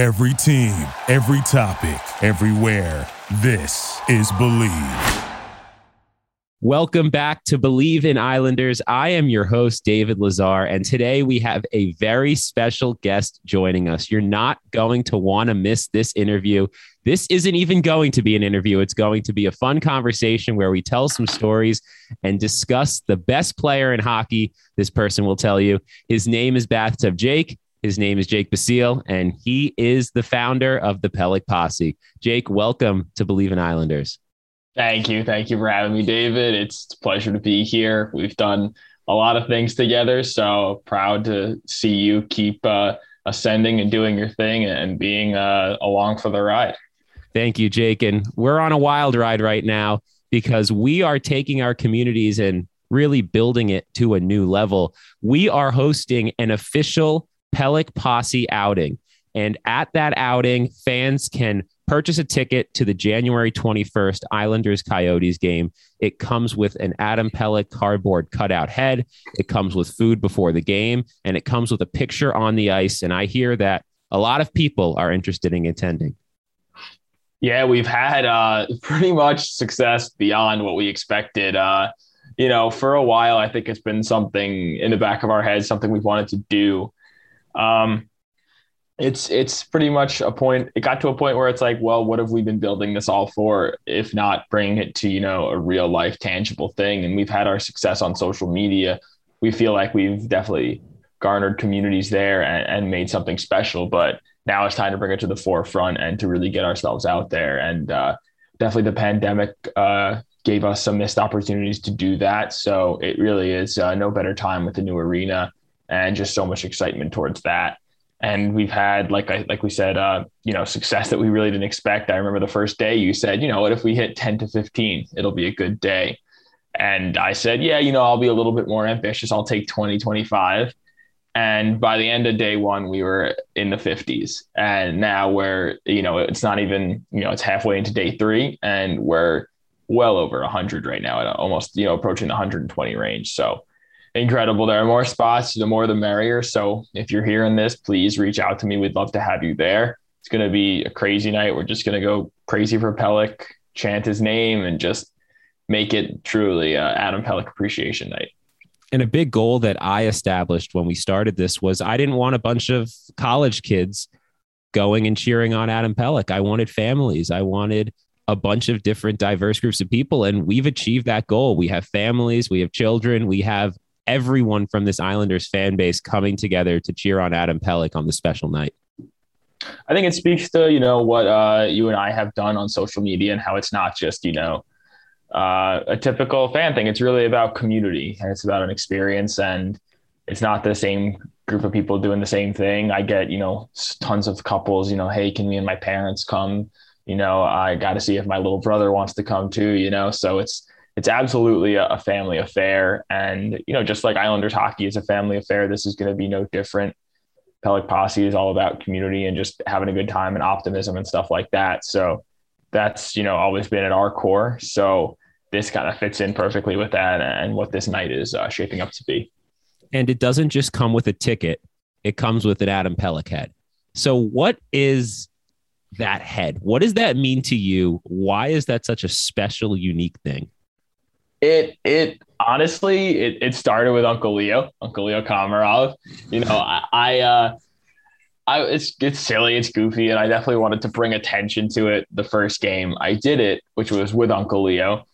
Every team, every topic, everywhere. This is Believe. Welcome back to Believe in Islanders. I am your host, David Lazar, and today we have a very special guest joining us. You're not going to want to miss this interview. This isn't even going to be an interview, it's going to be a fun conversation where we tell some stories and discuss the best player in hockey. This person will tell you. His name is Bathtub Jake. His name is Jake Basile, and he is the founder of the Pelech Posse. Jake, welcome to Believe in Islanders. Thank you. Thank you for having me, David. It's a pleasure to be here. We've done a lot of things together. So proud to see you keep uh, ascending and doing your thing and being uh, along for the ride. Thank you, Jake. And we're on a wild ride right now because we are taking our communities and really building it to a new level. We are hosting an official Pelech Posse outing. And at that outing, fans can purchase a ticket to the January 21st Islanders Coyotes game. It comes with an Adam Pelech cardboard cutout head. It comes with food before the game, and it comes with a picture on the ice. And I hear that a lot of people are interested in attending. Yeah, we've had uh, pretty much success beyond what we expected. Uh, you know, for a while, I think it's been something in the back of our heads, something we've wanted to do. Um, it's it's pretty much a point it got to a point where it's like well what have we been building this all for if not bringing it to you know a real life tangible thing? And we've had our success on social media. We feel like we've definitely garnered communities there and, and made something special but now it's time to bring it to the forefront and to really get ourselves out there. And uh, definitely the pandemic uh, gave us some missed opportunities to do that. So it really is uh, no better time with the new arena and just so much excitement towards that. And we've had like I, like we said uh, you know success that we really didn't expect. I remember the first day you said you know what if we hit 10 to 15 it'll be a good day. And i said yeah you know i'll be a little bit more ambitious. I'll take 20 25 and by the end of day one we were in the 50s and now we're you know it's not even you know it's halfway into day three and we're well over 100 right now at almost you know approaching the 120 range. So incredible. There are more spots, the more the merrier. So if you're hearing this, please reach out to me. We'd love to have you there. It's going to be a crazy night. We're just going to go crazy for Pelech, chant his name, and just make it truly uh, Adam Pelech Appreciation Night. And a big goal that I established when we started this was I didn't want a bunch of college kids going and cheering on Adam Pelech. I wanted families. I wanted a bunch of different diverse groups of people. And we've achieved that goal. We have families, we have children, we have everyone from this Islanders fan base coming together to cheer on Adam Pelech on the special night? I think it speaks to you know what uh, you and I have done on social media and how it's not just you know uh, a typical fan thing. It's really about community and it's about an experience and it's not the same group of people doing the same thing. I get you know tons of couples. You know, hey, can me and my parents come? You know, I got to see if my little brother wants to come too. You know, so it's it's absolutely a, family affair. And, you know, just like Islanders hockey is a family affair, this is going to be no different. Pelech Posse is all about community and just having a good time and optimism and stuff like that. So that's, you know, always been at our core. So this kind of fits in perfectly with that and what this night is uh, shaping up to be. And it doesn't just come with a ticket, it comes with an Adam Pelech head. So, what is that head? What does that mean to you? Why is that such a special, unique thing? It it honestly it, it started with Uncle Leo, Uncle Leo Komarov. You know, I, I uh I it's it's silly, it's goofy, and I definitely wanted to bring attention to it the first game. I did it, which was with Uncle Leo.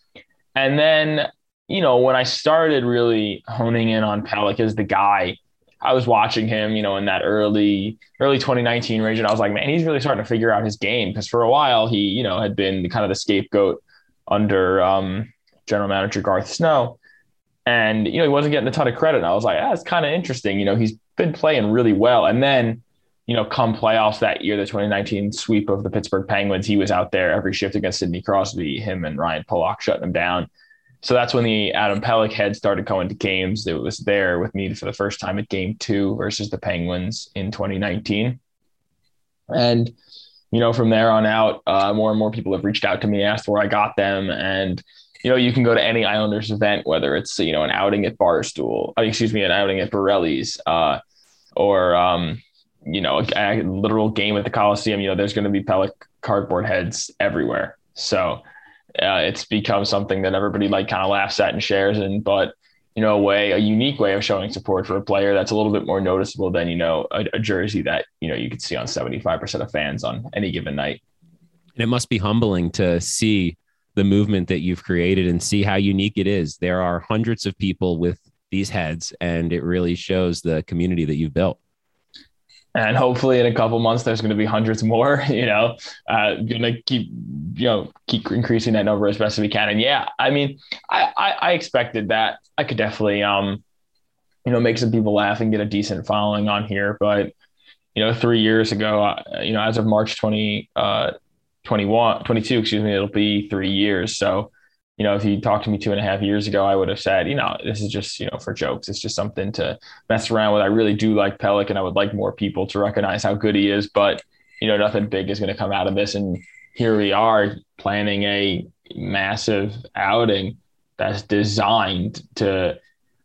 And then, you know, when I started really honing in on Pelech as the guy, I was watching him, you know, in that early early 2019 range, and I was like, man, he's really starting to figure out his game because for a while he, you know, had been kind of the scapegoat under um, general manager Garth Snow. And, you know, he wasn't getting a ton of credit. And I was like, ah, it's kind of interesting. You know, he's been playing really well. And then, you know, come playoffs that year, the 2019 sweep of the Pittsburgh Penguins, he was out there every shift against Sidney Crosby, him and Ryan Pulock shutting him down. So that's when the Adam Pelech head started going to games. It was there with me for the first time at game two versus the Penguins in 2019. And, you know, from there on out, uh, more and more people have reached out to me, asked where I got them. And, you know, you can go to any Islanders event, whether it's you know an outing at Barstool, uh, excuse me, an outing at Borelli's, uh, or um, you know, a, a literal game at the Coliseum, you know, there's going to be Pelech cardboard heads everywhere. So uh, it's become something that everybody like kind of laughs at and shares. And but you know, a way, a unique way of showing support for a player that's a little bit more noticeable than you know a, a jersey that you know you could see on seventy five percent of fans on any given night. And it must be humbling to see the movement that you've created and see how unique it is. There are hundreds of people with these heads, and it really shows the community that you've built. And hopefully in a couple months there's going to be hundreds more you know? Uh gonna keep you know keep increasing that number as best as we can. And yeah i mean I, I i, expected that i could definitely um you know make some people laugh and get a decent following on here. But you know three years ago uh, you know as of march 20 uh 21 22 excuse me it'll be three years so you know, if you talked to me two and a half years ago, I would have said, you know, this is just, you know, for jokes. It's just something to mess around with. I really do like Pelech and I would like more people to recognize how good he is, but, you know, nothing big is going to come out of this. And here we are planning a massive outing that's designed to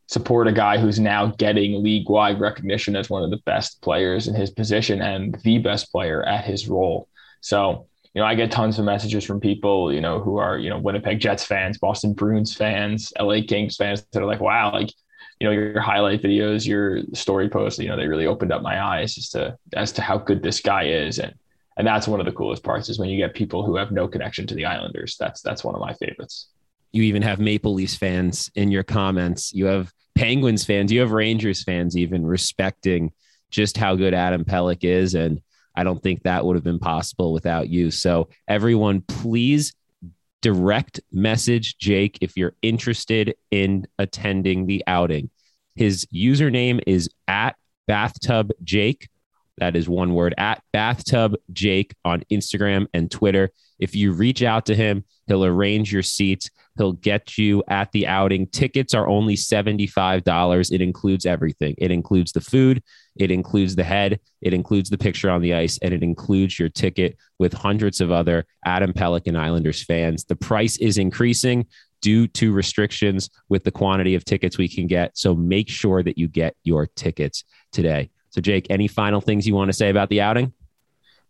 support a guy who's now getting league wide recognition as one of the best players in his position and the best player at his role. So, you know, I get tons of messages from people, you know, who are, you know, Winnipeg Jets fans, Boston Bruins fans, LA Kings fans that are like, wow, like, you know, your highlight videos, your story posts, you know, they really opened up my eyes as to as to how good this guy is. And and that's one of the coolest parts is when you get people who have no connection to the Islanders. That's that's one of my favorites. You even have Maple Leafs fans in your comments. You have Penguins fans, you have Rangers fans even respecting just how good Adam Pelech is. And I don't think that would have been possible without you. So, everyone, please direct message Jake if you're interested in attending the outing. His username is at bathtub Jake. That is one word at bathtub Jake on Instagram and Twitter. If you reach out to him, he'll arrange your seats. He'll get you at the outing. Tickets are only $75. It includes everything. It includes the food, it includes the head, it includes the picture on the ice, and it includes your ticket with hundreds of other Adam Pelican Islanders fans. The price is increasing due to restrictions with the quantity of tickets we can get. So make sure that you get your tickets today. So, Jake, any final things you want to say about the outing?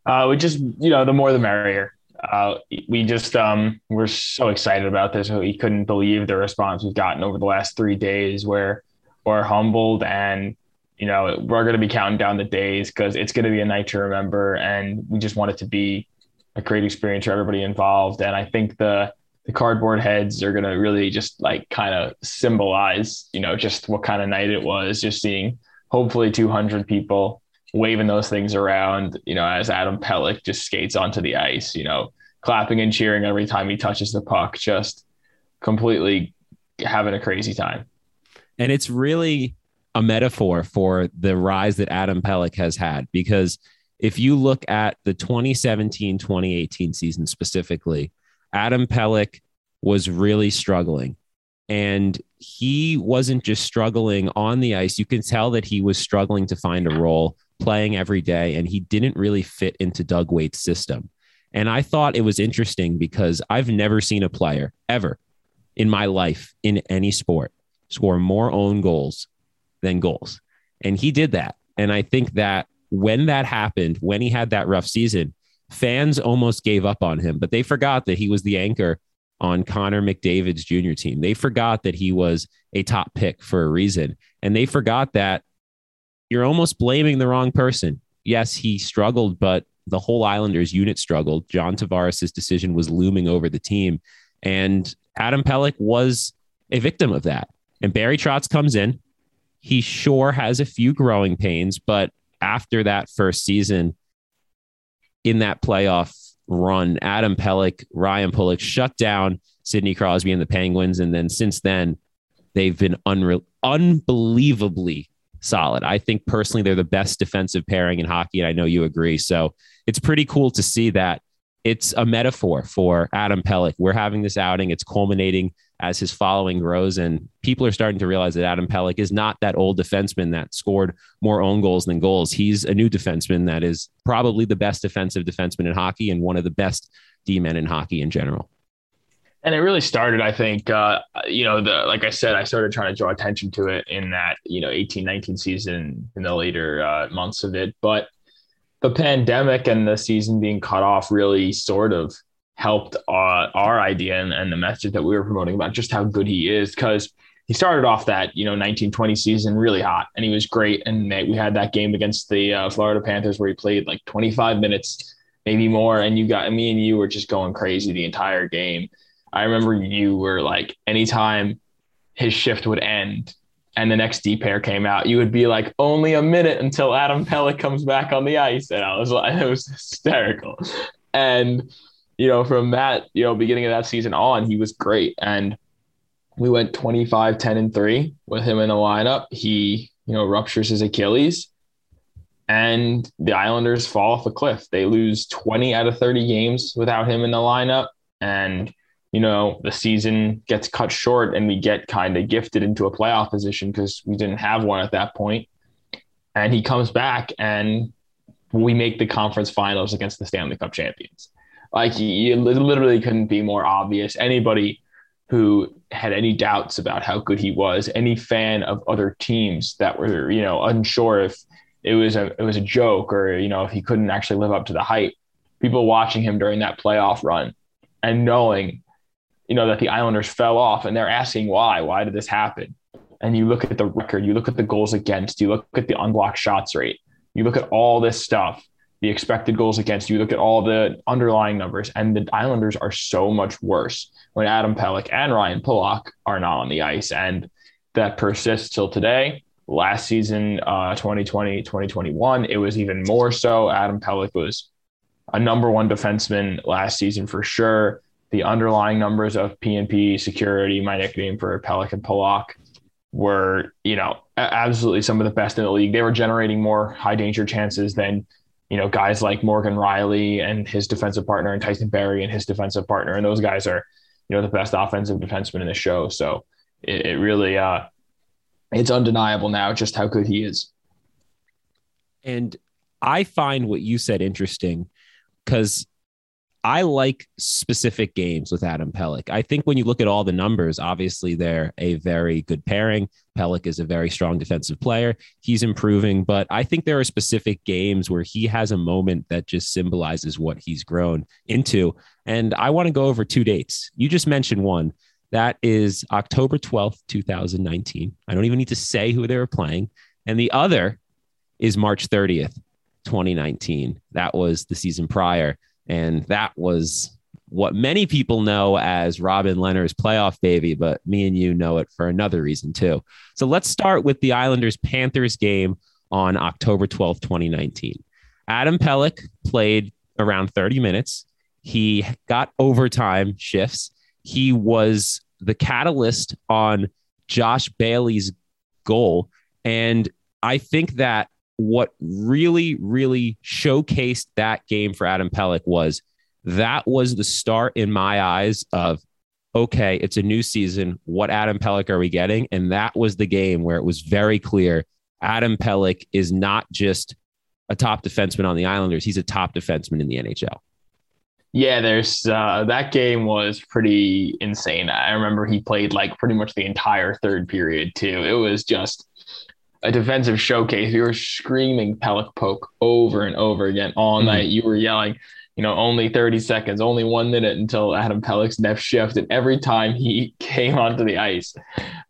Uh, we just, you know, the more the merrier uh, we just um, we're so excited about this. We couldn't believe the response we've gotten over the last three days. Where we're humbled, and you know we're going to be counting down the days because it's going to be a night to remember, and we just want it to be a great experience for everybody involved. And I think the the cardboard heads are going to really just like kind of symbolize, you know, just what kind of night it was. Just seeing hopefully 200 people waving those things around, you know, as Adam Pelech just skates onto the ice, you know, clapping and cheering every time he touches the puck, just completely having a crazy time. And it's really a metaphor for the rise that Adam Pelech has had because if you look at the 2017 2018 season specifically, Adam Pelech was really struggling. And he wasn't just struggling on the ice. You can tell that he was struggling to find a role playing every day, and he didn't really fit into Doug Weight's system. And I thought it was interesting because I've never seen a player ever in my life in any sport score more own goals than goals. And he did that. And I think that when that happened, when he had that rough season, fans almost gave up on him, but they forgot that he was the anchor on Connor McDavid's junior team. They forgot that he was a top pick for a reason. And they forgot that you're almost blaming the wrong person. Yes, he struggled, but the whole Islanders unit struggled. John Tavares' decision was looming over the team. And Adam Pelech was a victim of that. And Barry Trotz comes in. He sure has a few growing pains, but after that first season in that playoff run, Adam Pelech, Ryan Pulock shut down Sidney Crosby and the Penguins. And then since then, they've been unre- unbelievably solid. I think personally they're the best defensive pairing in hockey, and I know you agree. So it's pretty cool to see that it's a metaphor for Adam Pelech. We're having this outing, it's culminating as his following grows, and people are starting to realize that Adam Pelech is not that old defenseman that scored more own goals than goals. He's a new defenseman that is probably the best defensive defenseman in hockey and one of the best D men in hockey in general and it really started i think uh, you know the like i said i started trying to draw attention to it in that you know 18 19 season in the later uh, months of it but the pandemic and the season being cut off really sort of helped uh, our idea and, and the message that we were promoting about just how good he is because he started off that you know 1920 season really hot and he was great and we had that game against the uh, Florida Panthers where he played like 25 minutes maybe more and you got me and you were just going crazy the entire game I remember you were like anytime his shift would end and the next D pair came out, you would be like, only a minute until Adam Pelech comes back on the ice. And I was like, it was hysterical. And, you know, from that, you know, beginning of that season on, he was great. And we went 25, 10, and 3 with him in the lineup. He, you know, ruptures his Achilles. And the Islanders fall off a cliff. They lose 20 out of 30 games without him in the lineup. And you know, the season gets cut short and we get kind of gifted into a playoff position because we didn't have one at that point. And he comes back and we make the conference finals against the Stanley Cup champions. Like, it literally couldn't be more obvious. Anybody who had any doubts about how good he was, any fan of other teams that were, you know, unsure if it was a it was a joke or you know if he couldn't actually live up to the hype, people watching him during that playoff run and knowing you know, that the Islanders fell off and they're asking why. Why did this happen? And you look at the record, you look at the goals against, you look at the unblocked shots rate, you look at all this stuff, the expected goals against, you look at all the underlying numbers, and the Islanders are so much worse when Adam Pelech and Ryan Pulock are not on the ice. And that persists till today. Last season, uh, 2020, 2021, it was even more so. Adam Pelech was a number one defenseman last season for sure the underlying numbers of PNP security, my nickname for Pelican Pulock, were, you know, absolutely some of the best in the league. They were generating more high danger chances than, you know, guys like Morgan Rielly and his defensive partner and Tyson Barrie and his defensive partner. And those guys are, you know, the best offensive defensemen in the show. So it, it really, uh, it's undeniable now just how good he is. And I find what you said interesting because I like specific games with Adam Pelech. I think when you look at all the numbers, obviously they're a very good pairing. Pelech is a very strong defensive player. He's improving, but I think there are specific games where he has a moment that just symbolizes what he's grown into. And I want to go over two dates. You just mentioned one. That is October 12th, 2019. I don't even need to say who they were playing. And the other is March 30th, 2019. That was the season prior. And that was what many people know as Robin Lehner's playoff baby, but me and you know it for another reason too. So let's start with the Islanders Panthers game on October 12th, 2019. Adam Pelech played around 30 minutes. He got overtime shifts. He was the catalyst on Josh Bailey's goal. And I think that what really, really showcased that game for Adam Pelech was that was the start in my eyes of okay, it's a new season. What Adam Pelech are we getting? And that was the game where it was very clear Adam Pelech is not just a top defenseman on the Islanders, he's a top defenseman in the NHL. Yeah, there's uh, that game was pretty insane. I remember he played like pretty much the entire third period too. It was just a defensive showcase. You were screaming Pelech poke over and over again all mm-hmm. night. You were yelling, you know, only 30 seconds, only one minute until Adam Pelech's next shift. And every time he came onto the ice,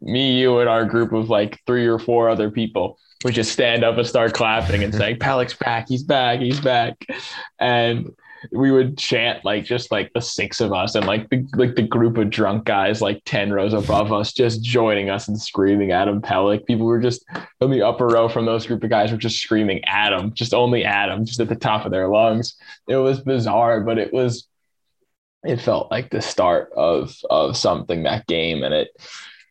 me, you, and our group of like three or four other people would just stand up and start clapping and saying, Pelech's back, he's back, he's back. And we would chant like just like the six of us and like the like the group of drunk guys like 10 rows above us just joining us and screaming Adam Pelech. People were just in the upper row from those group of guys were just screaming Adam, just only Adam, just at the top of their lungs. It was bizarre, but it was it felt like the start of of something that game and it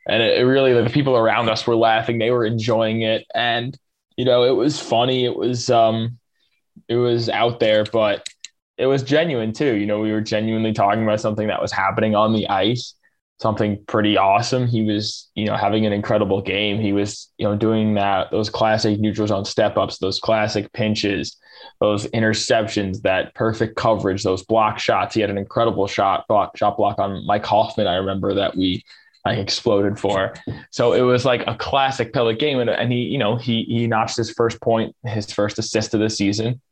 and it really the people around us were laughing, they were enjoying it and you know, it was funny, it was um it was out there, but it was genuine too. You know, we were genuinely talking about something that was happening on the ice, something pretty awesome. He was, you know, having an incredible game. He was, you know, doing that, those classic neutral zone step ups, those classic pinches, those interceptions, that perfect coverage, those block shots. He had an incredible shot block, shot block on Mike Hoffman. I remember that we like exploded for. So it was like a classic Pelech game. And, and he, you know, he he notched his first point, his first assist of the season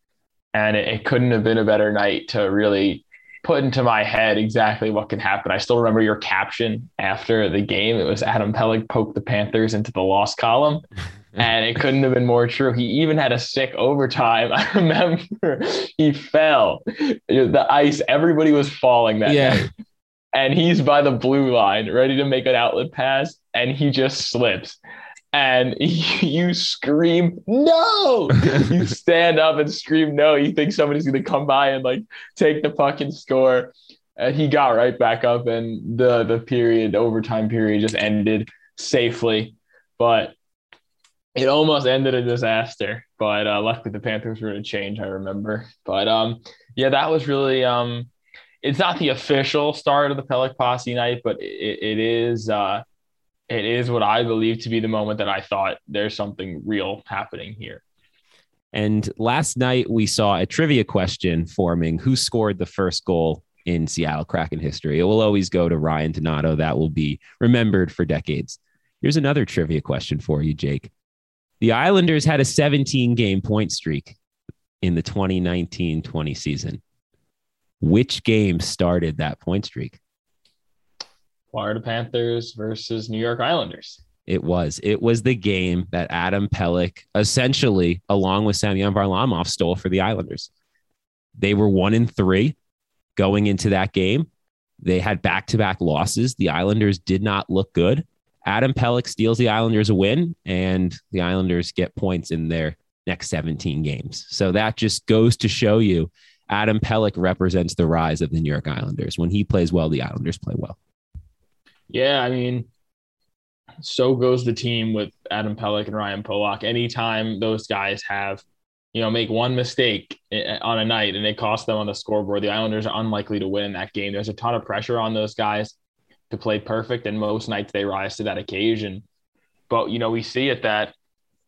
and it, it couldn't have been a better night to really put into my head exactly what can happen. I still remember your caption after the game. It was Adam Pelech poked the Panthers into the loss column. and it couldn't have been more true. He even had a sick overtime. I remember he fell. The ice, everybody was falling that yeah. night. And he's by the blue line, ready to make an outlet pass, and he just slips. And you scream, no! you stand up and scream, no. You think somebody's going to come by and like take the fucking score. And he got right back up, and the the period, overtime period, just ended safely. But it almost ended a disaster, but uh, luckily the Panthers were in a change. I remember, but um, yeah, that was really um, it's not the official start of the Pelech Posse night, but it, it is uh, it is what I believe to be the moment that I thought there's something real happening here. And last night we saw a trivia question forming: Who scored the first goal in Seattle Kraken history? It will always go to Ryan Donato. That will be remembered for decades. Here's another trivia question for you, Jake. The Islanders had a 17 game point streak in the 2019 20 season. Which game started that point streak? Florida Panthers versus New York Islanders. It was. It was the game that Adam Pelech essentially, along with Semyon Varlamov, stole for the Islanders. They were one in three going into that game. They had back to back losses. The Islanders did not look good. Adam Pelech steals the Islanders a win, and the Islanders get points in their next 17 games. So that just goes to show you Adam Pelech represents the rise of the New York Islanders. When he plays well, the Islanders play well. Yeah, I mean, so goes the team with Adam Pelech and Ryan Pulock. Anytime those guys have, you know, make one mistake on a night and it costs them on the scoreboard, the Islanders are unlikely to win in that game. There's a ton of pressure on those guys to play perfect, and most nights they rise to that occasion. But you know, we see it that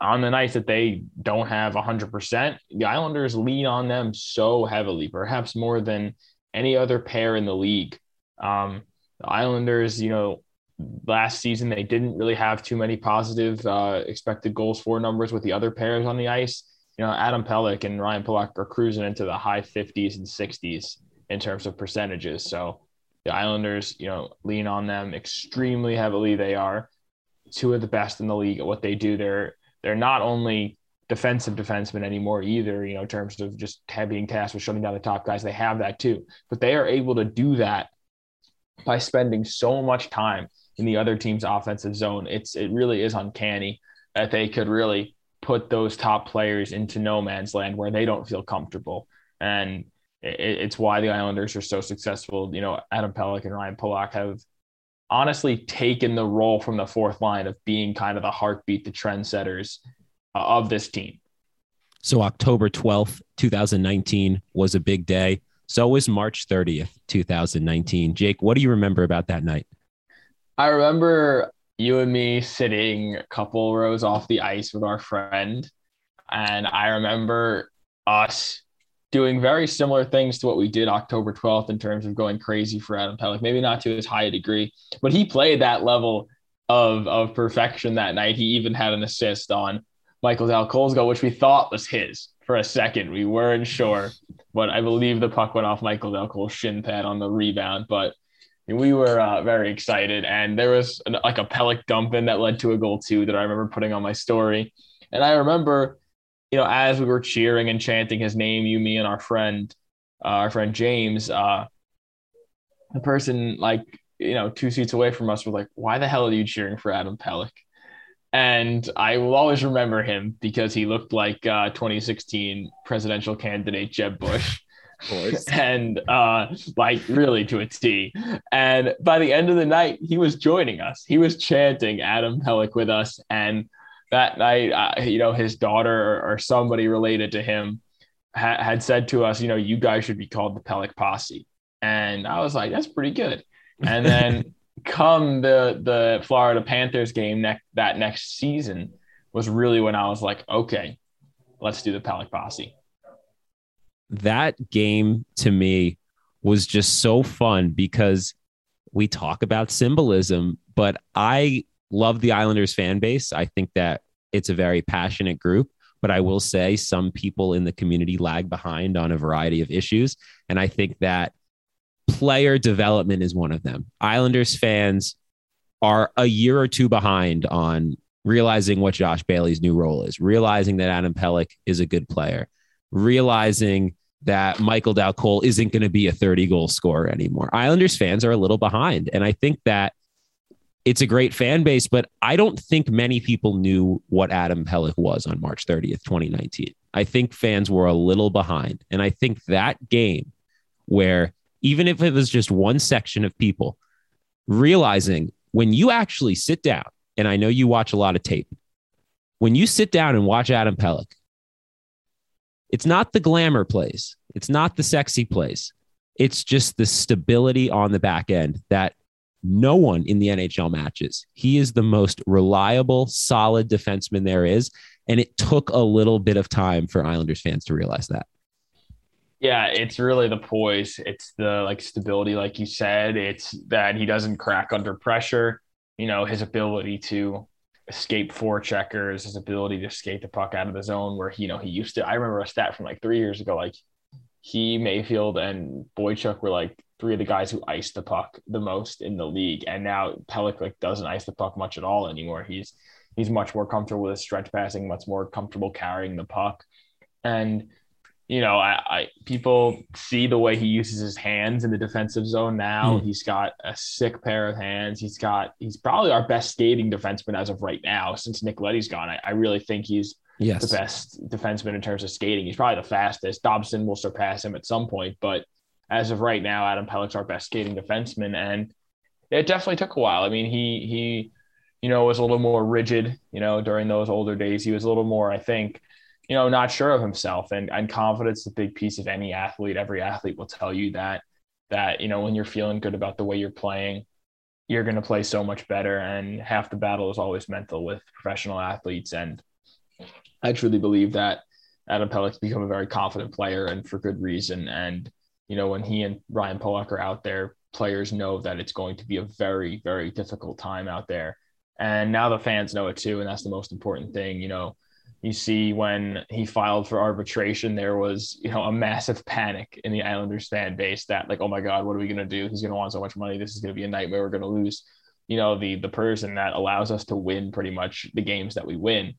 on the nights that they don't have 100%, the Islanders lean on them so heavily, perhaps more than any other pair in the league. Um, the Islanders, you know, last season they didn't really have too many positive uh, expected goals for numbers with the other pairs on the ice. You know, Adam Pelech and Ryan Pulock are cruising into the high 50s and 60s in terms of percentages. So the Islanders, you know, lean on them extremely heavily. They are two of the best in the league at what they do. They're they're not only defensive defensemen anymore either, you know, in terms of just being tasked with shutting down the top guys. They have that too, but they are able to do that by spending so much time in the other team's offensive zone. It's it really is uncanny that they could really put those top players into no man's land where they don't feel comfortable. And it's why the Islanders are so successful. You know, Adam Pelech and Ryan Pulock have honestly taken the role from the fourth line of being kind of the heartbeat, the trendsetters uh, of this team. So October 12th, 2019 was a big day. So it was March 30th, 2019. Jake, what do you remember about that night? I remember you and me sitting a couple rows off the ice with our friend. And I remember us doing very similar things to what we did October 12th in terms of going crazy for Adam Pelech. Maybe not to as high a degree, but he played that level of, of perfection that night. He even had an assist on Michael Dal Colle's goal, which we thought was his for a second. We weren't sure, but I believe the puck went off Michael Colle's shin pad on the rebound. But we were uh, very excited, and there was an, like a Pelech dump in that led to a goal too that I remember putting on my story. And I remember you know, as we were cheering and chanting his name, you, me, and our friend, uh, our friend James, uh, the person like you know two seats away from us was like, "Why the hell are you cheering for Adam Pelech?" And I will always remember him because he looked like uh, 2016 presidential candidate Jeb Bush. and uh, like really to a T. And by the end of the night, he was joining us. He was chanting Adam Pelech with us, and that night, uh, you know, his daughter or, or somebody related to him ha- had said to us, you know, you guys should be called the Pelech Posse. And I was like, that's pretty good. And then come the the Florida Panthers game next that next season was really when I was like, okay, let's do the Pelech Posse. That game to me was just so fun because we talk about symbolism, but I love the Islanders fan base. I think that it's a very passionate group. but I will say some people in the community lag behind on a variety of issues. And I think that player development is one of them. Islanders fans are a year or two behind on realizing what Josh Bailey's new role is, realizing that Adam Pelech is a good player, realizing that Michael Colle isn't going to be a 30 goal scorer anymore. Islanders fans are a little behind. And I think that it's a great fan base, but I don't think many people knew what Adam Pelech was on March 30th, 2019. I think fans were a little behind. And I think that game where even if it was just one section of people realizing when you actually sit down, and I know you watch a lot of tape, when you sit down and watch Adam Pelech, it's not the glamour plays, it's not the sexy plays. It's just the stability on the back end that no one in the NHL matches. He is the most reliable, solid defenseman there is. And it took a little bit of time for Islanders fans to realize that. Yeah, it's really the poise. It's the like stability, like you said. It's that he doesn't crack under pressure. You know, his ability to escape four checkers, his ability to skate the puck out of the zone where he, you know, he used to. I remember a stat from like three years ago, like he, Mayfield, and Boychuk were like three of the guys who iced the puck the most in the league. And now Pelech like doesn't ice the puck much at all anymore. He's he's much more comfortable with his stretch passing, much more comfortable carrying the puck. And you know, I, I, people see the way he uses his hands in the defensive zone now. Mm. He's got a sick pair of hands. He's got he's probably our best skating defenseman as of right now since Nick Leddy's gone. I, I really think he's yes. the best defenseman in terms of skating. He's probably the fastest. Dobson will surpass him at some point, but as of right now, Adam Pelech's our best skating defenseman, and it definitely took a while. I mean, he he, you know, was a little more rigid. You know, during those older days, he was a little more, I think, you know, not sure of himself, and and confidence is a big piece of any athlete. Every athlete will tell you that that you know when you're feeling good about the way you're playing, you're going to play so much better. And half the battle is always mental with professional athletes, and I truly believe that Adam Pelech's become a very confident player, and for good reason. And you know, when he and Ryan Pulock are out there, players know that it's going to be a very, very difficult time out there. And now the fans know it too. And that's the most important thing. You know, you see when he filed for arbitration, there was, you know, a massive panic in the Islanders fan base that like, oh my God, what are we going to do? He's going to want so much money. This is going to be a nightmare. We're going to lose, you know, the, the person that allows us to win pretty much the games that we win.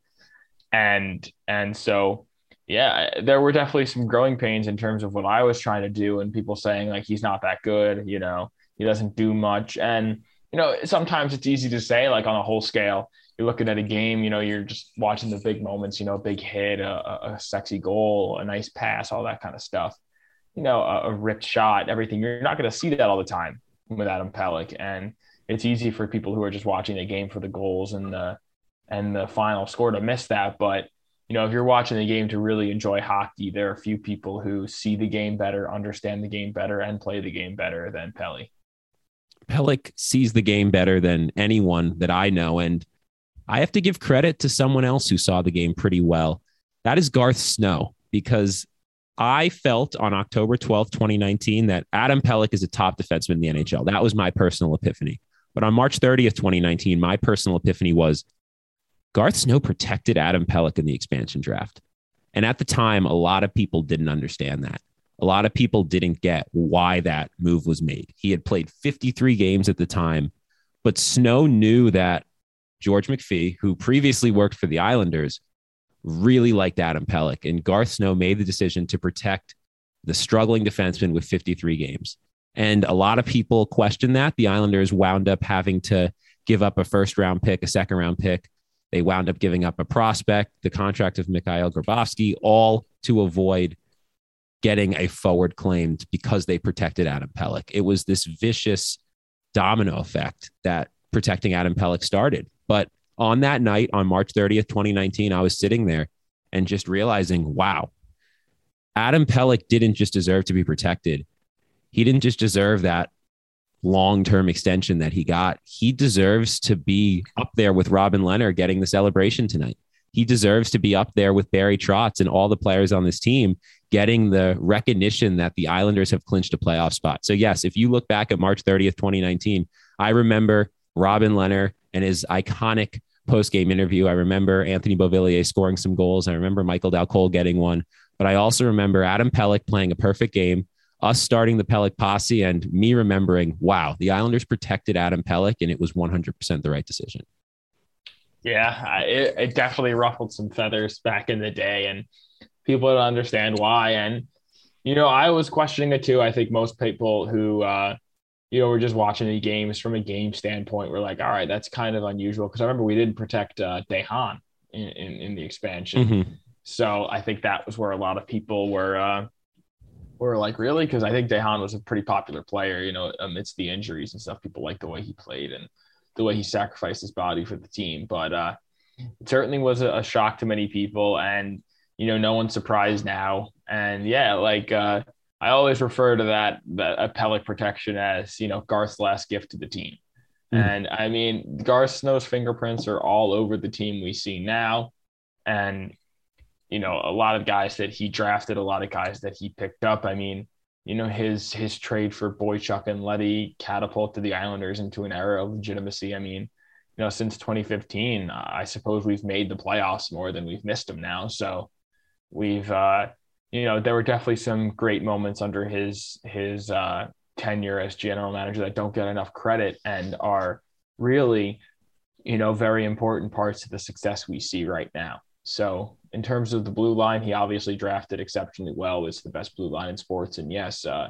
And, and so, yeah, there were definitely some growing pains in terms of what I was trying to do and people saying like he's not that good, you know, he doesn't do much. And, you know, sometimes it's easy to say like on a whole scale, you're looking at a game, you know, you're just watching the big moments, you know, a big hit, a, a sexy goal, a nice pass, all that kind of stuff. You know, a, a ripped shot, everything. You're not going to see that all the time with Adam Pelech. And it's easy for people who are just watching the game for the goals and the and the final score to miss that. But you know, if you're watching the game to really enjoy hockey, there are a few people who see the game better, understand the game better, and play the game better than Pelly. Pelech sees the game better than anyone that I know. And I have to give credit to someone else who saw the game pretty well. That is Garth Snow, because I felt on October 12th, 2019, that Adam Pelech is a top defenseman in the NHL. That was my personal epiphany. But on March 30th, 2019, my personal epiphany was Garth Snow protected Adam Pelech in the expansion draft. And at the time, a lot of people didn't understand that. A lot of people didn't get why that move was made. He had played 53 games at the time, but Snow knew that George McPhee, who previously worked for the Islanders, really liked Adam Pelech. And Garth Snow made the decision to protect the struggling defenseman with 53 games. And a lot of people questioned that. The Islanders wound up having to give up a first round pick, a second round pick they wound up giving up a prospect, the contract of Mikhail Grabovski, all to avoid getting a forward claimed because they protected Adam Pelech. It was this vicious domino effect that protecting Adam Pelech started. But on that night, on March 30th, 2019, I was sitting there and just realizing, wow, Adam Pelech didn't just deserve to be protected. He didn't just deserve that long term extension that he got, he deserves to be up there with Robin Lehner getting the celebration tonight. He deserves to be up there with Barry Trotz and all the players on this team getting the recognition that the Islanders have clinched a playoff spot. So, yes, if you look back at March 30th, 2019, I remember Robin Lehner and his iconic post game interview. I remember Anthony Beauvillier scoring some goals. I remember Michael Dal Colle getting one, but I also remember Adam Pelech playing a perfect game, us starting the Pelech posse, and me remembering, wow, the Islanders protected Adam Pelech, and it was 100% the right decision. Yeah, it, it definitely ruffled some feathers back in the day, and people don't understand why. And you know, I was questioning it too. I think most people who uh, you know, we're just watching the games from a game standpoint. We're like, all right, that's kind of unusual because I remember we didn't protect uh, DeHaan in, in, in the expansion. Mm-hmm. So I think that was where a lot of people were uh, were like, really? Because I think DeHaan was a pretty popular player, you know, amidst the injuries and stuff. People liked the way he played and the way he sacrificed his body for the team. But uh, it certainly was a, a shock to many people. And, you know, no one's surprised now. And yeah, like, uh, I always refer to that that appellate protection as you know Garth's last gift to the team. Mm. And I mean, Garth Snow's fingerprints are all over the team we see now. And, you know, a lot of guys that he drafted, a lot of guys that he picked up. I mean, you know, his his trade for Boychuk and Leddy catapulted the Islanders into an era of legitimacy. I mean, you know, since 2015, I suppose we've made the playoffs more than we've missed them now. So we've uh you know, there were definitely some great moments under his his uh, tenure as general manager that don't get enough credit and are really, you know, very important parts of the success we see right now. So, in terms of the blue line, he obviously drafted exceptionally well. It's the best blue line in sports, and yes, uh,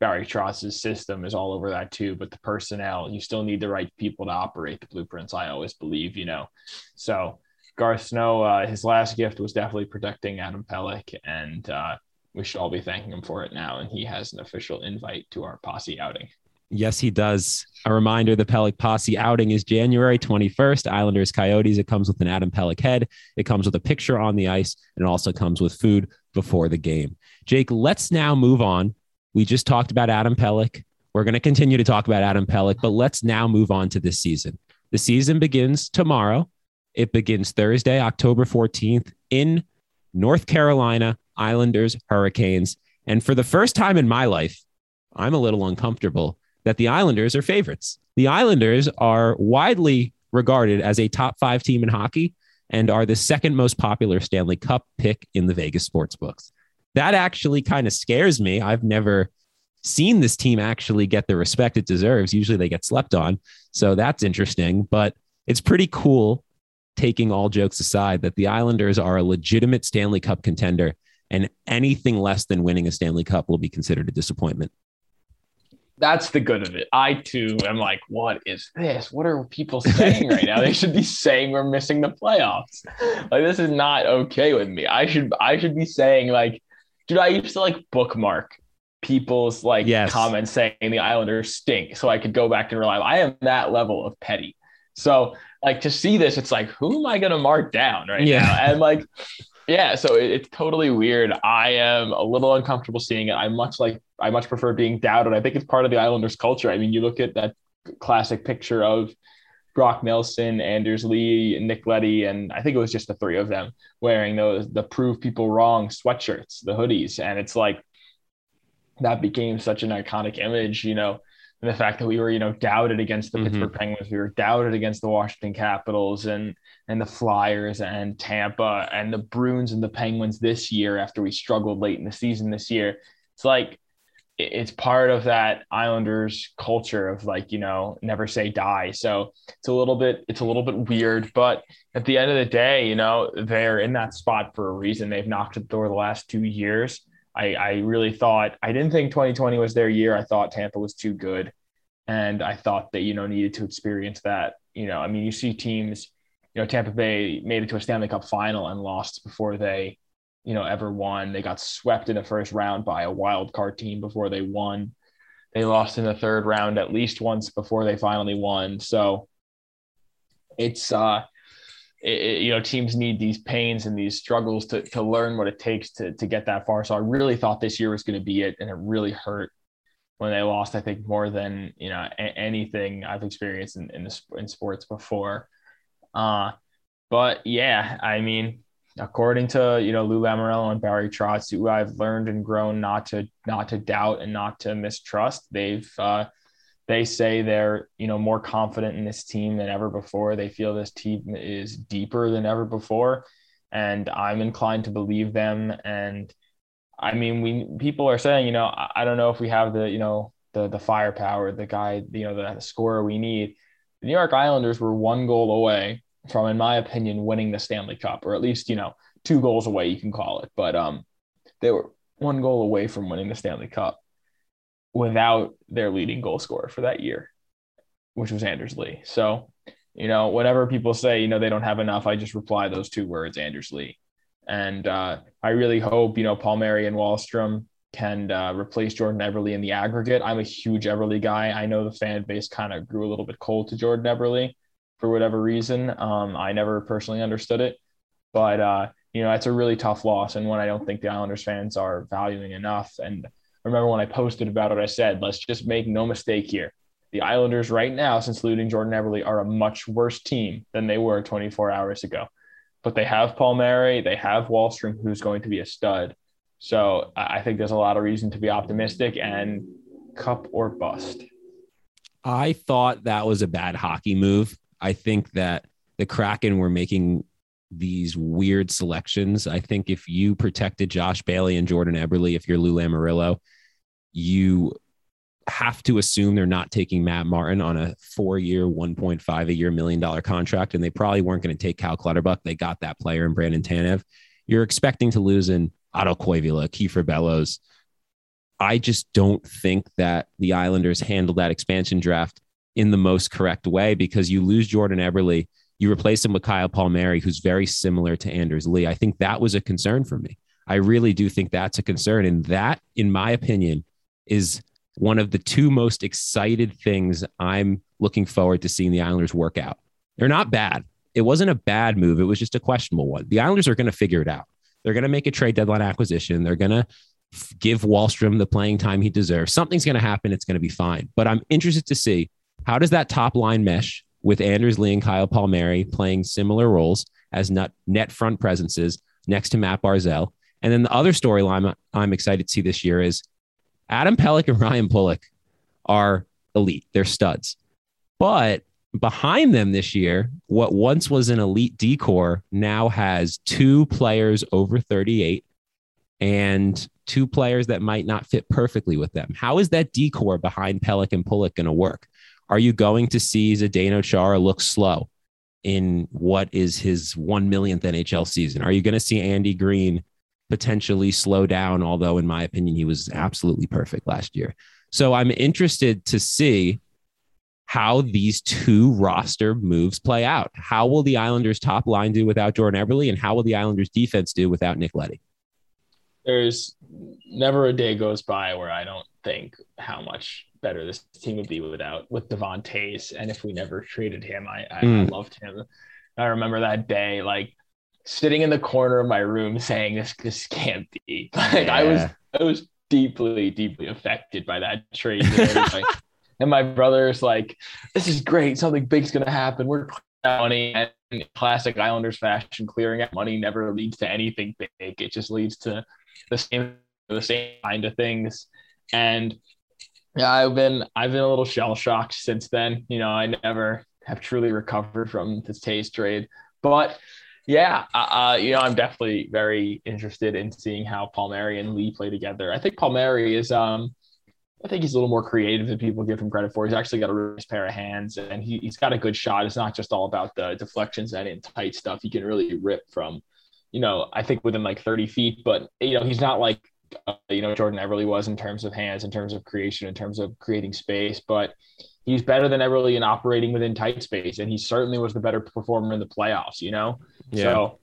Barry Trotz's system is all over that too. But the personnel, you still need the right people to operate the blueprints. I always believe, you know. So Garth Snow, uh, his last gift was definitely protecting Adam Pelech, and uh, we should all be thanking him for it now. And he has an official invite to our posse outing. Yes, he does. A reminder the Pelech Posse outing is January 21st. Islanders Coyotes. It comes with an Adam Pelech head. It comes with a picture on the ice, and it also comes with food before the game. Jake, let's now move on. We just talked about Adam Pelech. We're going to continue to talk about Adam Pelech, but let's now move on to this season. The season begins tomorrow it begins Thursday, October 14th in North Carolina, Islanders, Hurricanes. And for the first time in my life, I'm a little uncomfortable that the Islanders are favorites. The Islanders are widely regarded as a top five team in hockey and are the second most popular Stanley Cup pick in the Vegas sports books. That actually kind of scares me. I've never seen this team actually get the respect it deserves. Usually they get slept on. So that's interesting, but it's pretty cool taking all jokes aside, that the Islanders are a legitimate Stanley Cup contender, and anything less than winning a Stanley Cup will be considered a disappointment. That's the good of it. I too am like, what is this? What are people saying right now? They should be saying we're missing the playoffs. Like this is not okay with me. I should I should be saying like, dude, I used to like bookmark people's like yes. comments saying the Islanders stink, so I could go back and rely. I am that level of petty. So like to see this, it's like, who am I gonna mark down right yeah. now? And like, yeah, so it, it's totally weird. I am a little uncomfortable seeing it. I much like I much prefer being doubted. I think it's part of the Islanders culture. I mean, you look at that classic picture of Brock Nelson, Anders Lee, Nick Leddy, and I think it was just the three of them wearing those the prove people wrong sweatshirts, the hoodies. And it's like that became such an iconic image, you know and the fact that we were, you know, doubted against the mm-hmm. Pittsburgh Penguins, we were doubted against the Washington Capitals and and the Flyers and Tampa and the Bruins and the Penguins this year after we struggled late in the season this year. It's like it's part of that Islanders culture of like, you know, never say die. So it's a little bit, it's a little bit weird, but at the end of the day, you know, they're in that spot for a reason. They've knocked at the door the last two years. I, I really thought I didn't think 2020 was their year. I thought Tampa was too good. And I thought that, you know, needed to experience that. You know, I mean, you see teams, you know, Tampa Bay made it to a Stanley Cup final and lost before they, you know, ever won. They got swept in the first round by a wild card team before they won. They lost in the third round at least once before they finally won. So it's uh it, you know teams need these pains and these struggles to, to learn what it takes to, to get that far. So i really thought this year was going to be it and it really hurt when they lost i think more than you know a- anything i've experienced in, in, the, in sports before. Uh, but yeah i mean according to you know lou lamoriello and barry trotz who i've learned and grown not to not to doubt and not to mistrust they've uh, they say they're you know more confident in this team than ever before. They feel this team is deeper than ever before, and I'm inclined to believe them. And I mean, we people are saying, you know, I, don't know if we have the you know the the firepower, the guy, you know, the, the scorer we need. The New York Islanders were one goal away from, in my opinion, winning the Stanley Cup, or at least you know two goals away, you can call it. But um, they were one goal away from winning the Stanley Cup without their leading goal scorer for that year, which was Anders Lee. So, you know, whenever people say, you know, they don't have enough, I just reply those two words, Anders Lee. And uh, I really hope, you know, Palmieri and Wahlstrom can uh, replace Jordan Eberle in the aggregate. I'm a huge Eberle guy. I know the fan base kind of grew a little bit cold to Jordan Eberle for whatever reason. Um, I never personally understood it, but uh, you know, it's a really tough loss and one I don't think the Islanders fans are valuing enough. And remember when I posted about it, I said, let's just make no mistake here. The Islanders right now, since losing Jordan Eberle, are a much worse team than they were 24 hours ago. But they have Palmieri, they have Wahlstrom, who's going to be a stud. So I think there's a lot of reason to be optimistic and cup or bust. I thought that was a bad hockey move. I think that the Kraken were making these weird selections. I think if you protected Josh Bailey and Jordan Eberle, if you're Lou Lamoriello, you have to assume they're not taking Matt Martin on a four-year, 1.5 a year million dollar contract, and they probably weren't going to take Cal Clutterbuck. They got that player in Brandon Tanev. You're expecting to lose in Otto Koivula, Kiefer Bellows. I just don't think that the Islanders handled that expansion draft in the most correct way because you lose Jordan Eberle, you replace him with Kyle Palmieri, who's very similar to Anders Lee. I think that was a concern for me. I really do think that's a concern. And that, in my opinion, is one of the two most excited things I'm looking forward to seeing the Islanders work out. They're not bad. It wasn't a bad move. It was just a questionable one. The Islanders are going to figure it out. They're going to make a trade deadline acquisition. They're going to give Wahlstrom the playing time he deserves. Something's going to happen. It's going to be fine. But I'm interested to see how does that top line mesh with Anders Lee and Kyle Palmieri playing similar roles as net, front presences next to Matt Barzal. And then the other storyline I'm excited to see this year is Adam Pelech and Ryan Pulock are elite. They're studs. But behind them this year, what once was an elite decor now has two players over 38 and two players that might not fit perfectly with them. How is that decor behind Pelech and Pulock going to work? Are you going to see Zdeno Chara look slow in what is his one millionth NHL season? Are you going to see Andy Green potentially slow down? Although, in my opinion, he was absolutely perfect last year. So I'm interested to see how these two roster moves play out. How will the Islanders top line do without Jordan Eberle, and how will the Islanders defense do without Nick Leddy? There's never a day goes by where I don't think how much better this team would be without with Devon Toews. And if we never traded him, I, I, mm. I loved him. I remember that day, like sitting in the corner of my room saying this this can't be. Like yeah. I was I was deeply, deeply affected by that trade. And my brother's like, this is great. Something big's going to happen. We're money and classic Islanders fashion, clearing out money never leads to anything big. It just leads to the same, the same kind of things. And yeah, I've been, I've been a little shell shocked since then. You know, I never have truly recovered from this Toews trade, but yeah, uh, uh, you know, I'm definitely very interested in seeing how Palmieri and Lee play together. I think Palmieri is, um, I think he's a little more creative than people give him credit for. He's actually got a really nice pair of hands and he, he's got a good shot. It's not just all about the deflections and in tight stuff. He can really rip from, you know, I think within like 30 feet, but, you know, he's not like, uh, you know, Jordan Eberle was in terms of hands, in terms of creation, in terms of creating space, but he's better than Eberle in operating within tight space. And he certainly was the better performer in the playoffs, you know? Yeah. So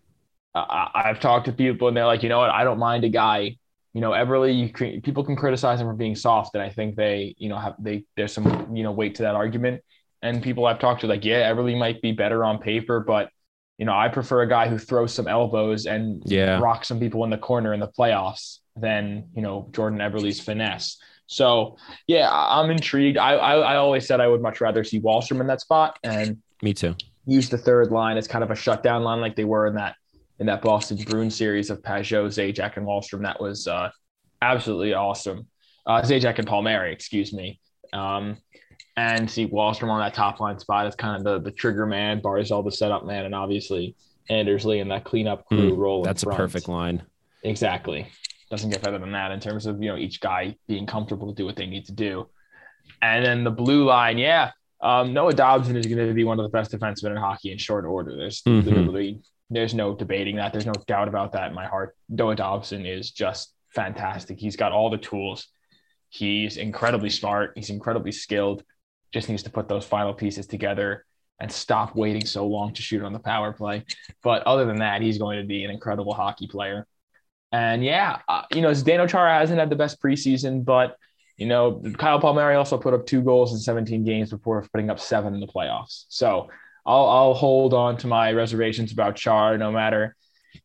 uh, I've talked to people and they're like, you know what? I don't mind a guy you know, Eberle, you people can criticize him for being soft, and I think they, you know, have they there's some you know weight to that argument. And people I've talked to like, yeah, Eberle might be better on paper, but you know, I prefer a guy who throws some elbows and yeah. rocks some people in the corner in the playoffs than you know Jordan Eberle's finesse. So yeah, I'm intrigued. I, I, I always said I would much rather see Wahlstrom in that spot, and me too. Use the third line as kind of a shutdown line like they were in that in that Boston Bruins series of Pageau, Zajac, and Wahlstrom. That was uh, absolutely awesome. Uh, Zajac and Palmieri, excuse me. Um, and see Wahlstrom on that top line spot as kind of the, the trigger man, Barzal the setup man, and obviously Anders Lee and that cleanup crew mm, role. That's a perfect line. Exactly. Doesn't get better than that in terms of, you know, each guy being comfortable to do what they need to do. And then the blue line, yeah. Um, Noah Dobson is going to be one of the best defensemen in hockey in short order. There's mm-hmm. literally there's no debating that. There's no doubt about that in my heart. Noah Dobson is just fantastic. He's got all the tools. He's incredibly smart. He's incredibly skilled. Just needs to put those final pieces together and stop waiting so long to shoot on the power play. But other than that, he's going to be an incredible hockey player. And yeah, uh, you know, Zdeno Chara hasn't had the best preseason, but you know, Kyle Palmieri also put up two goals in 17 games before putting up seven in the playoffs. So I'll, I'll hold on to my reservations about Char, no matter,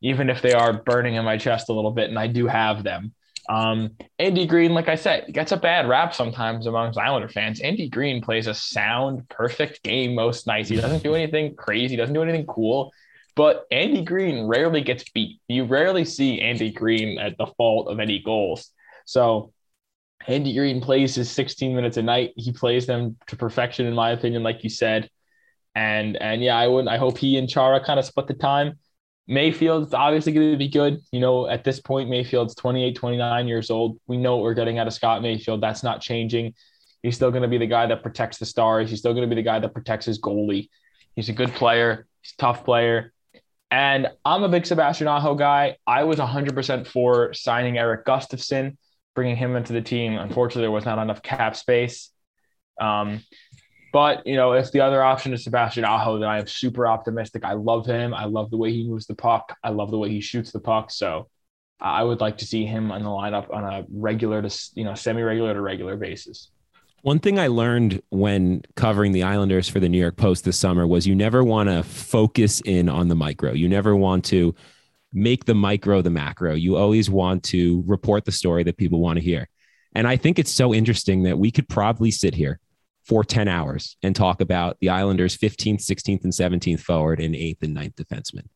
even if they are burning in my chest a little bit, and I do have them. Um, Andy Green, like I said, gets a bad rap sometimes amongst Islander fans. Andy Green plays a sound, perfect game most nights. He doesn't do anything crazy, doesn't do anything cool. But Andy Green rarely gets beat. You rarely see Andy Green at the fault of any goals. So Andy Green plays his 16 minutes a night. He plays them to perfection, in my opinion, like you said. And and yeah, I would I hope he and Chara kind of split the time. Mayfield's obviously going to be good. You know, at this point, Mayfield's 28, 29 years old. We know what we're getting out of Scott Mayfield. That's not changing. He's still going to be the guy that protects the stars. He's still going to be the guy that protects his goalie. He's a good player. He's a tough player. And I'm a big Sebastian Aho guy. I was 100% for signing Erik Gustafsson, bringing him into the team. Unfortunately, there was not enough cap space. Um, but you know, if the other option is Sebastian Aho, then I am super optimistic. I love him. I love the way he moves the puck. I love the way he shoots the puck. So uh, I would like to see him on the lineup on a regular to you know semi-regular to regular basis. One thing I learned when covering the Islanders for the New York Post this summer was you never want to focus in on the micro. You never want to make the micro the macro. You always want to report the story that people want to hear. And I think it's so interesting that we could probably sit here for 10 hours and talk about the Islanders 15th, 16th, and 17th forward and 8th and 9th defenseman.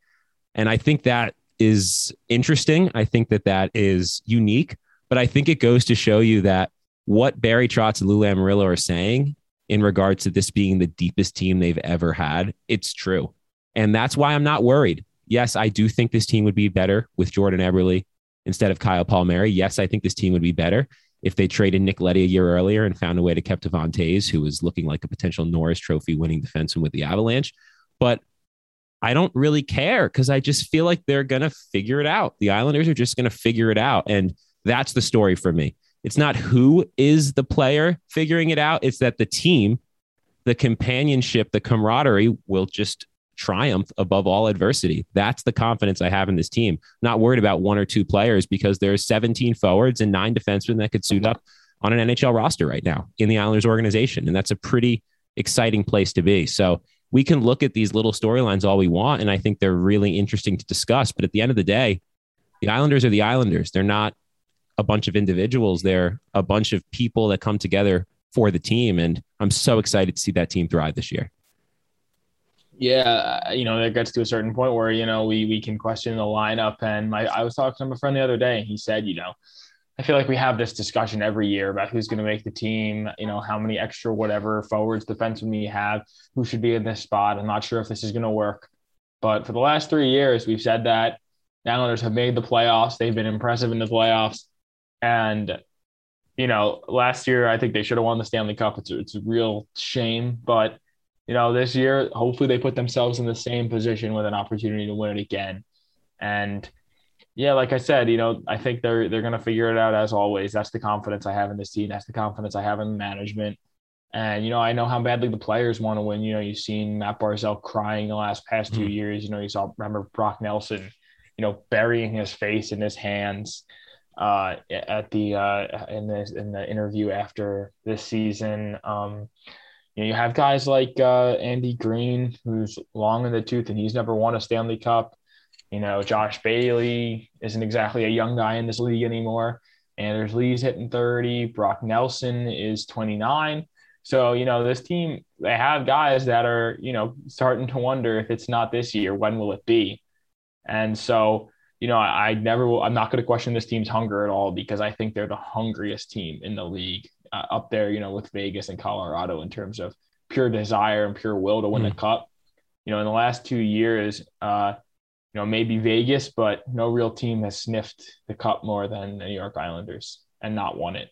And I think that is interesting. I think that that is unique, but I think it goes to show you that what Barry Trotz and Lou Lamoriello are saying in regards to this being the deepest team they've ever had, it's true. And that's why I'm not worried. Yes, I do think this team would be better with Jordan Eberle instead of Kyle Palmieri. Yes, I think this team would be better if they traded Nick Leddy a year earlier and found a way to keep Devon Toews, who was looking like a potential Norris Trophy winning defenseman with the Avalanche. But I don't really care because I just feel like they're going to figure it out. The Islanders are just going to figure it out. And that's the story for me. It's not who is the player figuring it out, it's that the team, the companionship, the camaraderie will just triumph above all adversity. That's the confidence I have in this team. Not worried about one or two players because there's 17 forwards and nine defensemen that could suit up on an NHL roster right now in the Islanders organization. And that's a pretty exciting place to be. So we can look at these little storylines all we want. And I think they're really interesting to discuss. But at the end of the day, the Islanders are the Islanders. They're not a bunch of individuals, they're a bunch of people that come together for the team. And I'm so excited to see that team thrive this year yeah, you know, it gets to a certain point where, you know, we we can question the lineup. And my, I was talking to my friend the other day, and he said, you know, I feel like we have this discussion every year about who's going to make the team, you know, how many extra whatever forwards, defensemen we have, who should be in this spot. I'm not sure if this is going to work. But for the last three years, we've said that the Islanders have made the playoffs. They've been impressive in the playoffs. And, you know, last year, I think they should have won the Stanley Cup. It's it's a real shame. But you know, this year, hopefully they put themselves in the same position with an opportunity to win it again. And yeah, like I said, you know, I think they're they're gonna figure it out as always. That's the confidence I have in this team. That's the confidence I have in management. And you know, I know how badly the players want to win. You know, you've seen Matt Barzal crying the last past 2 mm-hmm. years. You know, you saw remember Brock Nelson, you know, burying his face in his hands uh, at the uh, in the in the interview after this season. Um, you, know, you have guys like uh, Andy Green, who's long in the tooth and he's never won a Stanley Cup. You know, Josh Bailey isn't exactly a young guy in this league anymore. Anders Lee's hitting 30. Brock Nelson is 29. So, you know, this team, they have guys that are, you know, starting to wonder if it's not this year, when will it be? And so, you know, I, I never will, I'm not going to question this team's hunger at all because I think they're the hungriest team in the league uh, up there, you know, with Vegas and Colorado in terms of pure desire and pure will to win mm. the cup. You know, in the last two years, uh, you know, maybe Vegas, but no real team has sniffed the cup more than the New York Islanders and not won it.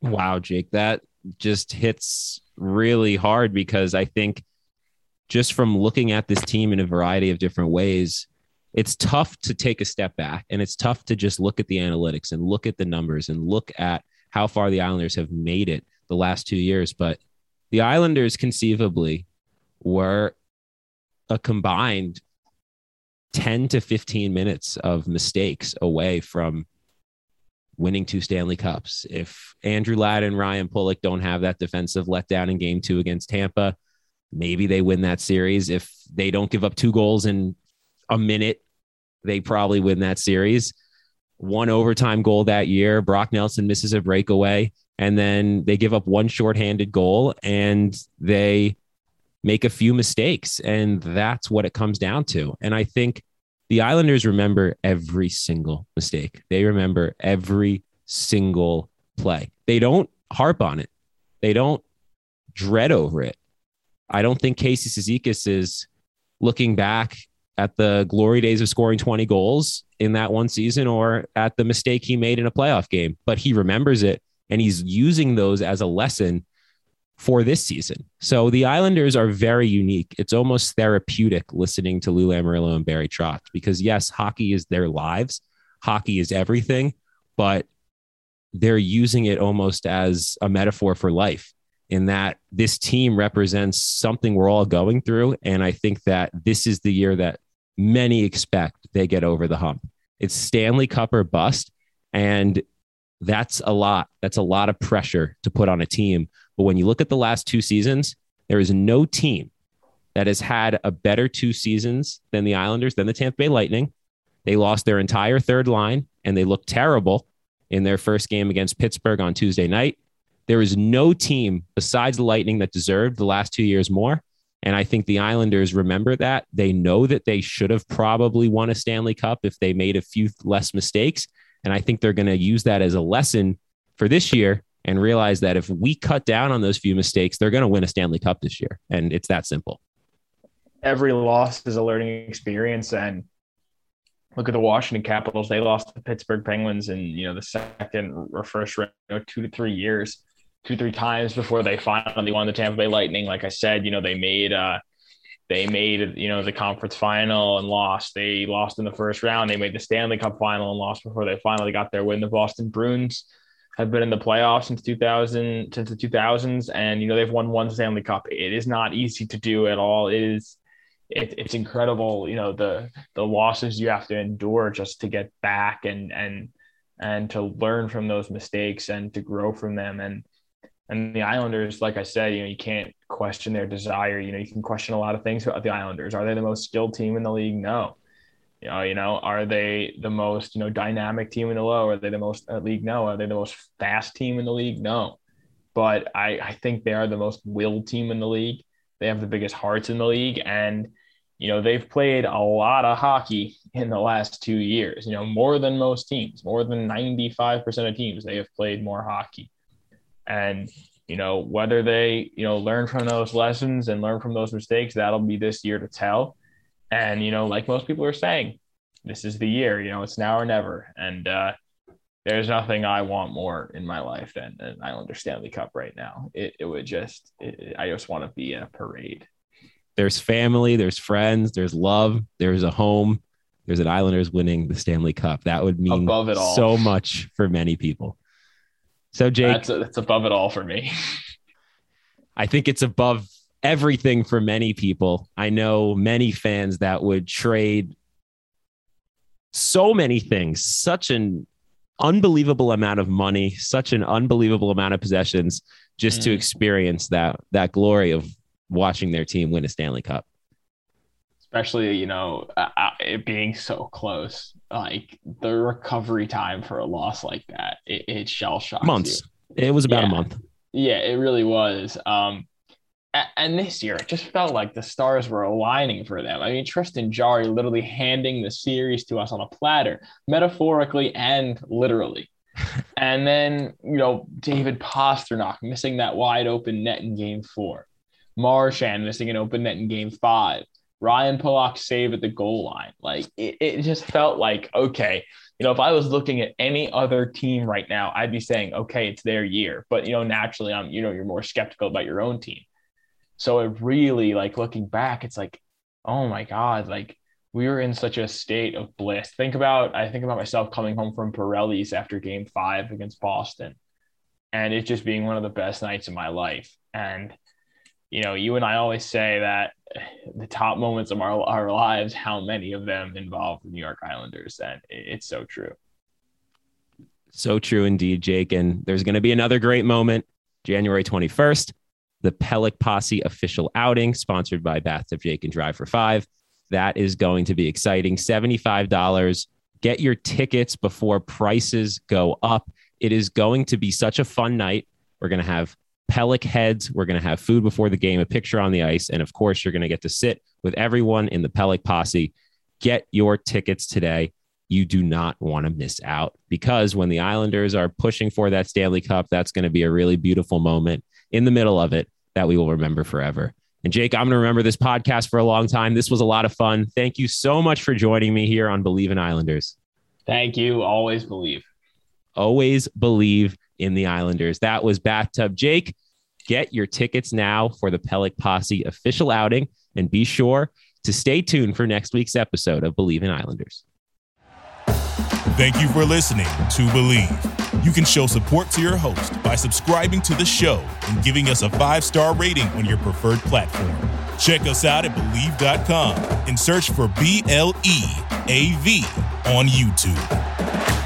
Wow, Jake, that just hits really hard because I think just from looking at this team in a variety of different ways, it's tough to take a step back and it's tough to just look at the analytics and look at the numbers and look at how far the Islanders have made it the last two years. But the Islanders conceivably were a combined 10 to 15 minutes of mistakes away from winning two Stanley Cups. If Andrew Ladd and Ryan Pulock don't have that defensive letdown in game two against Tampa, maybe they win that series. If they don't give up two goals in a minute they probably win that series. One overtime goal that year, Brock Nelson misses a breakaway, and then they give up one shorthanded goal and they make a few mistakes. And that's what it comes down to. And I think the Islanders remember every single mistake, they remember every single play. They don't harp on it, they don't dread over it. I don't think Casey Cizikas is looking back at the glory days of scoring 20 goals in that one season or at the mistake he made in a playoff game, but he remembers it and he's using those as a lesson for this season. So the Islanders are very unique. It's almost therapeutic listening to Lou Lamoriello and Barry Trotz because yes, hockey is their lives. Hockey is everything, but they're using it almost as a metaphor for life in that this team represents something we're all going through. And I think that this is the year that many expect they get over the hump. It's Stanley Cup or bust. And that's a lot. That's a lot of pressure to put on a team. But when you look at the last two seasons, there is no team that has had a better two seasons than the Islanders, than the Tampa Bay Lightning. They lost their entire third line and they looked terrible in their first game against Pittsburgh on Tuesday night. There is no team besides the Lightning that deserved the last two years more. And I think the Islanders remember that. They know that they should have probably won a Stanley Cup if they made a few less mistakes. And I think they're going to use that as a lesson for this year and realize that if we cut down on those few mistakes, they're going to win a Stanley Cup this year. And it's that simple. Every loss is a learning experience. And look at the Washington Capitals. They lost the Pittsburgh Penguins in, you know, the second or first round, you know, two to three years two three times before they finally won the Tampa Bay Lightning. Like I said, you know they made uh, they made you know the conference final and lost. They lost in the first round. They made the Stanley Cup final and lost before they finally got their win. The Boston Bruins have been in the playoffs since 2000 since the 2000s, and you know they've won one Stanley Cup. It is not easy to do at all. It is. It, it's incredible, you know the the losses you have to endure just to get back and and and to learn from those mistakes and to grow from them and and the Islanders, like I said, you know, you can't question their desire. You know, you can question a lot of things about the Islanders. Are they the most skilled team in the league? No. You know, you know, are they the most, you know, dynamic team in the low? Are they the most uh, league? No. Are they the most fast team in the league? No. But I, I think they are the most willed team in the league. They have the biggest hearts in the league. And, you know, they've played a lot of hockey in the last two years, you know, more than most teams, more than 95% of teams, they have played more hockey. And you know whether they you know learn from those lessons and learn from those mistakes, that'll be this year to tell. And you know, like most people are saying, this is the year. You know, it's now or never. And uh, there's nothing I want more in my life than an Islander Stanley Cup right now. It, it would just, it, I just want to be in a parade. There's family, there's friends, there's love, there's a home, there's an Islanders winning the Stanley Cup. That would mean Above it all. so much for many people. So Jake, that's, that's above it all for me. I think it's above everything for many people. I know many fans that would trade so many things, such an unbelievable amount of money, such an unbelievable amount of possessions just mm. to experience that that glory of watching their team win a Stanley Cup. Especially, you know, uh, uh it being so close like the recovery time for a loss like that, it, it shell shocks months. You. It was about yeah. a month. Yeah, it really was. Um, and this year, it just felt like the stars were aligning for them. I mean, Tristan Jarry literally handing the series to us on a platter, metaphorically and literally. and then, you know, David Pastrnak missing that wide open net in game four. Marchand missing an open net in game five. Ryan Pulock save at the goal line. Like it, it just felt like, okay, you know, if I was looking at any other team right now, I'd be saying, okay, it's their year. But you know, naturally, I'm, you know, you're more skeptical about your own team. So it really like looking back, it's like, oh my God, like we were in such a state of bliss. Think about, I think about myself coming home from Pirelli's after game five against Boston and it just being one of the best nights of my life. And, you know, you and I always say that the top moments of our, our lives, how many of them involve the New York Islanders. And it's so true. So true indeed, Jake. And there's going to be another great moment January 21st, the Pelech Posse official outing sponsored by Bathtub Jake and Drive for Five. That is going to be exciting. $75. Get your tickets before prices go up. It is going to be such a fun night. We're going to have Pelech heads. We're going to have food before the game, a picture on the ice. And of course, you're going to get to sit with everyone in the Pelech posse. Get your tickets today. You do not want to miss out because when the Islanders are pushing for that Stanley Cup, that's going to be a really beautiful moment in the middle of it that we will remember forever. And Jake, I'm going to remember this podcast for a long time. This was a lot of fun. Thank you so much for joining me here on Believe in Islanders. Thank you. Always believe. Always believe in the Islanders. That was Bathtub Jake. Get your tickets now for the Pelech Posse official outing and be sure to stay tuned for next week's episode of Believe in Islanders. Thank you for listening to Believe. You can show support to your host by subscribing to the show and giving us a five star rating on your preferred platform. Check us out at Bleav.com and search for B L E A V on YouTube.